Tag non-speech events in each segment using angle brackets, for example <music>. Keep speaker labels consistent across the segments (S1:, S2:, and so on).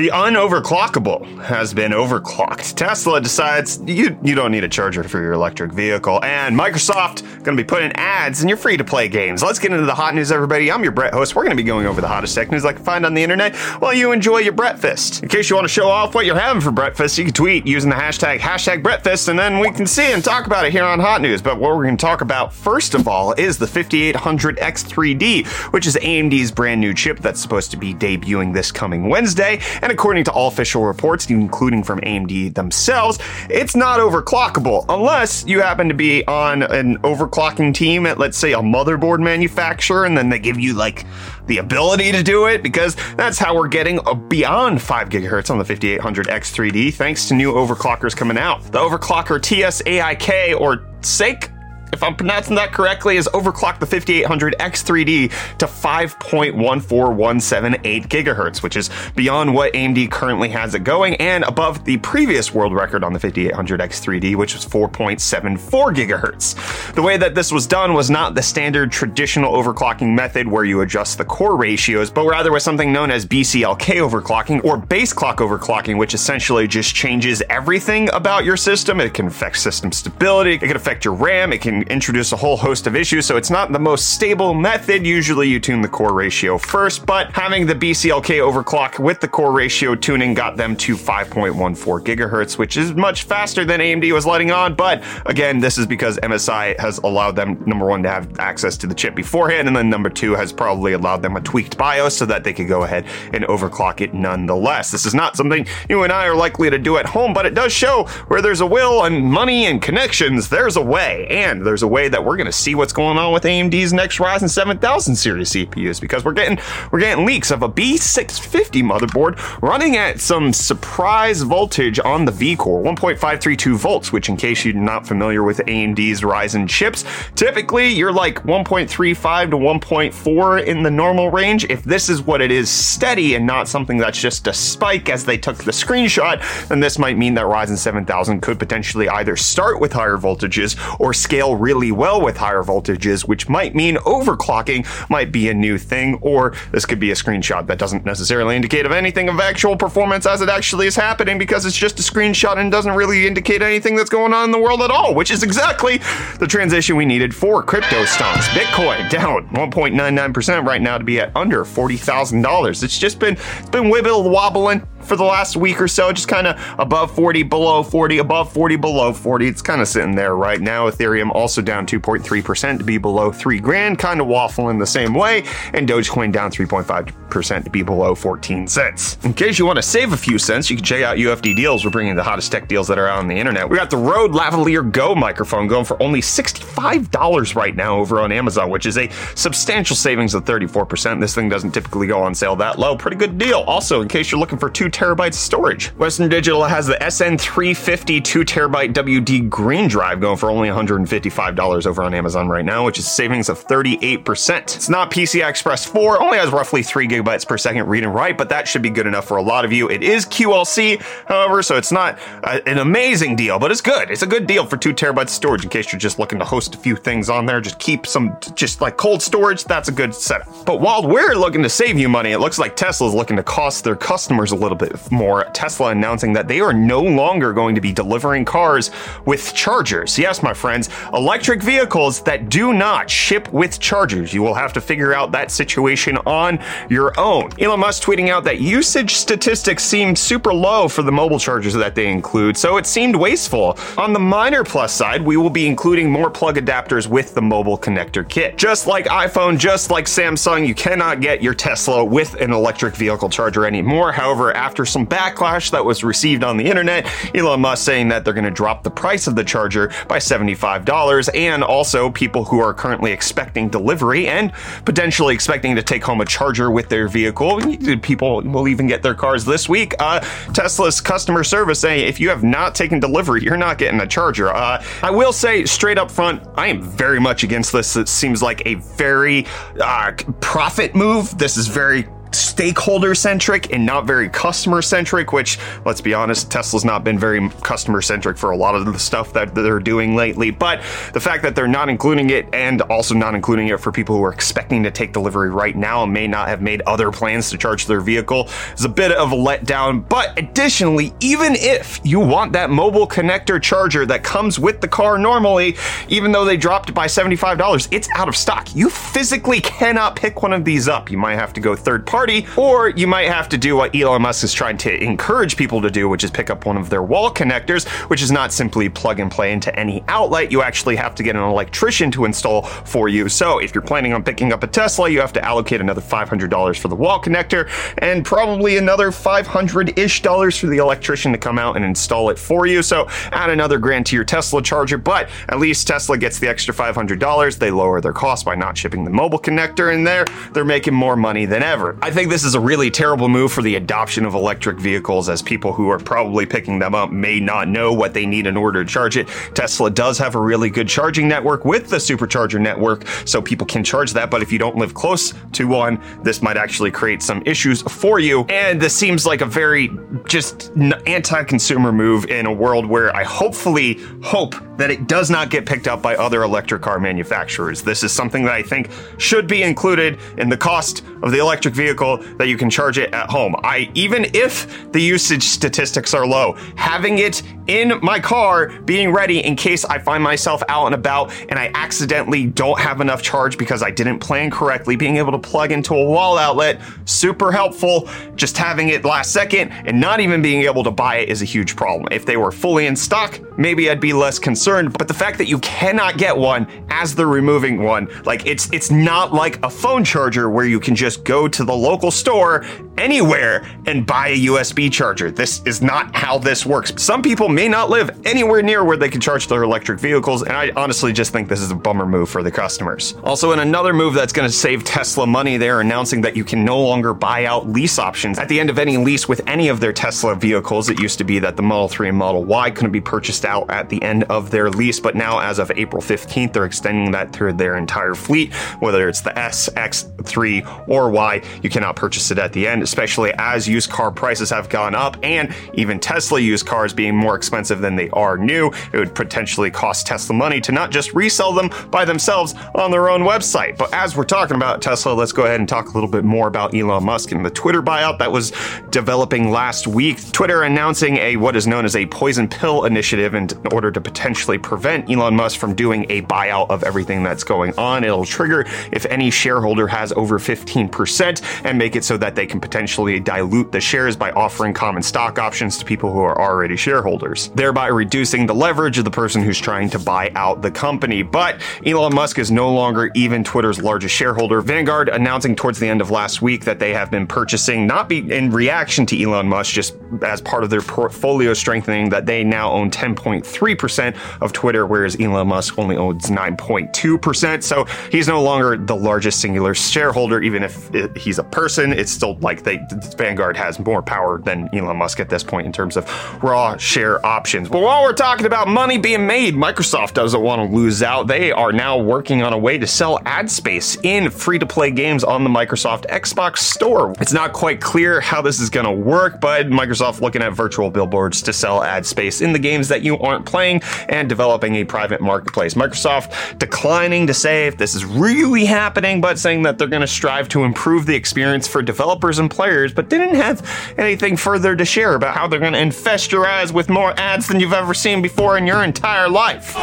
S1: The unoverclockable has been overclocked. Tesla decides you you don't need a charger for your electric vehicle, and Microsoft going to be putting ads in your free to play games. Let's get into the hot news, everybody. I'm your Brett host. We're going to be going over the hottest tech news I can find on the internet while you enjoy your breakfast. In case you want to show off what you're having for breakfast, you can tweet using the hashtag hashtag breakfast, and then we can see and talk about it here on Hot News. But what we're going to talk about first of all is the 5800X3D, which is AMD's brand new chip that's supposed to be debuting this coming Wednesday. And according to all official reports, including from AMD themselves, it's not overclockable unless you happen to be on an overclocking team at, let's say, a motherboard manufacturer, and then they give you like the ability to do it because that's how we're getting uh, beyond 5 gigahertz on the 5800X3D thanks to new overclockers coming out. The overclocker TS-AIK or SAIC if I'm pronouncing that correctly, is overclocked the 5800 X3D to 5.14178 gigahertz, which is beyond what AMD currently has it going and above the previous world record on the 5800 X3D, which was 4.74 gigahertz. The way that this was done was not the standard traditional overclocking method where you adjust the core ratios, but rather with something known as BCLK overclocking or base clock overclocking, which essentially just changes everything about your system. It can affect system stability, it can affect your RAM, it can introduce a whole host of issues, so it's not the most stable method. Usually you tune the core ratio first, but having the BCLK overclock with the core ratio tuning got them to 5.14 gigahertz, which is much faster than AMD was letting on. But again, this is because MSI has allowed them, number one, to have access to the chip beforehand, and then number two, has probably allowed them a tweaked BIOS so that they could go ahead and overclock it nonetheless. This is not something you and I are likely to do at home, but it does show where there's a will and money and connections, there's a way. And there's a way that we're going to see what's going on with AMD's next Ryzen 7000 series CPUs because we're getting we're getting leaks of a B650 motherboard running at some surprise voltage on the V-core, 1.532 volts, which in case you're not familiar with AMD's Ryzen chips, typically you're like 1.35 to 1.4 in the normal range. If this is what it is steady and not something that's just a spike as they took the screenshot, then this might mean that Ryzen 7000 could potentially either start with higher voltages or scale really well with higher voltages, which might mean overclocking might be a new thing, or this could be a screenshot that doesn't necessarily indicate of anything of actual performance as it actually is happening because it's just a screenshot and doesn't really indicate anything that's going on in the world at all, which is exactly the transition we needed for crypto stocks. Bitcoin down 1.99% right now to be at under $40,000. It's just been it's been wibble wobbling for the last week or so, just kind of above 40, below 40, above 40, below 40. It's kind of sitting there right now. Ethereum also down 2.3% to be below 3 grand, kind of waffling the same way. And Dogecoin down 3.5% to be below 14 cents. In case you want to save a few cents, you can check out UFD deals. We're bringing the hottest tech deals that are out on the internet. We got the Rode Lavalier Go microphone going for only $65 right now over on Amazon, which is a substantial savings of 34%. This thing doesn't typically go on sale that low. Pretty good deal. Also, in case you're looking for two terabytes storage. Western Digital has the SN350 2 terabyte WD Green Drive going for only $155 over on Amazon right now, which is savings of 38%. It's not PCI Express 4, only has roughly 3 gigabytes per second read and write, but that should be good enough for a lot of you. It is QLC, however, so it's not uh, an amazing deal, but it's good. It's a good deal for 2 terabytes storage in case you're just looking to host a few things on there. Just keep some, just like cold storage, that's a good setup. But while we're looking to save you money, it looks like Tesla's looking to cost their customers a little bit more. Tesla announcing that they are no longer going to be delivering cars with chargers. Yes, my friends, electric vehicles that do not ship with chargers. You will have to figure out that situation on your own. Elon Musk tweeting out that usage statistics seem super low for the mobile chargers that they include, so it seemed wasteful. On the minor plus side, we will be including more plug adapters with the mobile connector kit. Just like iPhone, just like Samsung, you cannot get your Tesla with an electric vehicle charger anymore. However, after some backlash that was received on the internet, Elon Musk saying that they're going to drop the price of the charger by $75, and also people who are currently expecting delivery and potentially expecting to take home a charger with their vehicle. People will even get their cars this week. Uh, Tesla's customer service saying if you have not taken delivery, you're not getting a charger. Uh, I will say straight up front, I am very much against this. It seems like a very uh, profit move. This is very stakeholder centric and not very customer centric, which, let's be honest, Tesla's not been very customer centric for a lot of the stuff that they're doing lately. But the fact that they're not including it and also not including it for people who are expecting to take delivery right now and may not have made other plans to charge their vehicle is a bit of a letdown. But additionally, even if you want that mobile connector charger that comes with the car normally, even though they dropped it by $75, it's out of stock. You physically cannot pick one of these up. You might have to go third party, or you might have to do what Elon Musk is trying to encourage people to do, which is pick up one of their wall connectors, which is not simply plug and play into any outlet. You actually have to get an electrician to install for you. So if you're planning on picking up a Tesla, you have to allocate another $500 for the wall connector and probably another 500 ish dollars for the electrician to come out and install it for you. So add another grand to your Tesla charger, but at least Tesla gets the extra $500. They lower their cost by not shipping the mobile connector in there. They're making more money than ever. I think this is a really terrible move for the adoption of electric vehicles as people who are probably picking them up may not know what they need in order to charge it. Tesla does have a really good charging network with the supercharger network, so people can charge that. But if you don't live close to one, this might actually create some issues for you. And this seems like a very just anti consumer move in a world where I hopefully hope that it does not get picked up by other electric car manufacturers. This is something that I think should be included in the cost of the electric vehicle that you can charge it at home. I even if the usage statistics are low, having it in my car being ready in case I find myself out and about and I accidentally don't have enough charge because I didn't plan correctly, being able to plug into a wall outlet, super helpful. Just having it last second and not even being able to buy it is a huge problem. If they were fully in stock, maybe I'd be less concerned, but the fact that you cannot get one as they're removing one, like it's it's not like a phone charger where you can just go to the local store anywhere and buy a USB charger. This is not how this works. Some people may not live anywhere near where they can charge their electric vehicles, and I honestly just think this is a bummer move for the customers. Also, in another move that's going to save Tesla money, they're announcing that you can no longer buy out lease options at the end of any lease with any of their Tesla vehicles. It used to be that the Model 3 and Model Y couldn't be purchased out at the end of their lease, but now as of April 15th, they're extending that through their entire fleet, whether it's the S, X, 3, or Y, you cannot purchase it at the end, especially as used car prices have gone up and even Tesla used cars being more expensive than they are new. It would potentially cost Tesla money to not just resell them by themselves on their own website. But as we're talking about Tesla, let's go ahead and talk a little bit more about Elon Musk and the Twitter buyout that was developing last week. Twitter announcing a what is known as a poison pill initiative in order to potentially prevent Elon Musk from doing a buyout of everything that's going on. It'll trigger if any shareholder has over 15% and make it so that they can potentially dilute the shares by offering common stock options to people who are already shareholders, thereby reducing the leverage of the person who's trying to buy out the company. But Elon Musk is no longer even Twitter's largest shareholder. Vanguard announcing towards the end of last week that they have been purchasing, not be in reaction to Elon Musk, just as part of their portfolio strengthening, that they now own 10.3% of Twitter, whereas Elon Musk only owns 9.2%. So he's no longer the largest singular shareholder, even if it, he's a person. It's still like they Vanguard has more power than Elon Musk at this point in terms of raw share options. But while we're talking about money being made, Microsoft doesn't want to lose out. They are now working on a way to sell ad space in free to play games on the Microsoft Xbox Store. It's not quite clear how this is going to work, but Microsoft looking at virtual billboards to sell ad space in the games that you aren't playing and developing a private marketplace. Microsoft declining to say if this is really happening, but saying that they're going to strive to improve the experience for developers and players, but didn't have anything further to share about how they're going to infest your eyes with more ads than you've ever seen before in your entire life.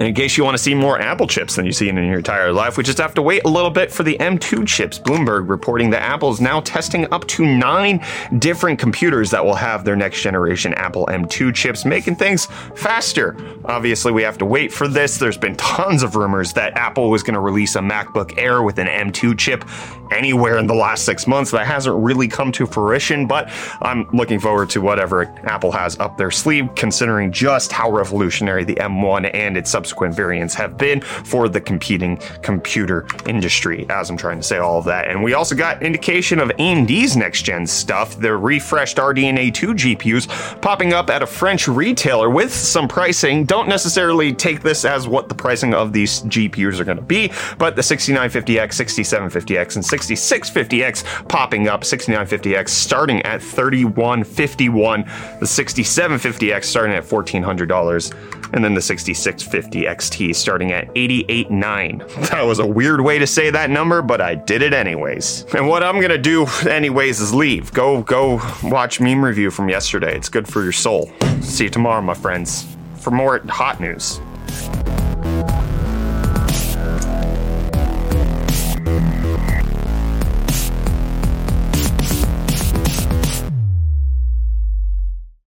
S1: And in case you want to see more Apple chips than you've seen in your entire life, we just have to wait a little bit for the M2 chips. Bloomberg reporting that Apple is now testing up to nine different computers that will have their next generation Apple M2 chips, making things faster. Obviously, we have to wait for this. There's been tons of rumors that Apple was going to release a MacBook Air with an M2 chip anywhere in the last six months. That hasn't really come to fruition, but I'm looking forward to whatever Apple has up their sleeve, considering just how revolutionary the M1 and its subsequent subsequent variants have been for the competing computer industry, as I'm trying to say all of that. And we also got indication of AMD's next gen stuff, the refreshed RDNA 2 GPUs popping up at a French retailer with some pricing. Don't necessarily take this as what the pricing of these GPUs are going to be, but the 6950X, 6750X, and 6650X popping up. 6950X starting at 3151, the 6750X starting at $1,400, and then the 6650 XT starting at 88.9. <laughs> That was a weird way to say that number, but I did it anyways. And what I'm gonna do anyways is leave. Go go watch meme review from yesterday. It's good for your soul. See you tomorrow, my friends, for more hot news.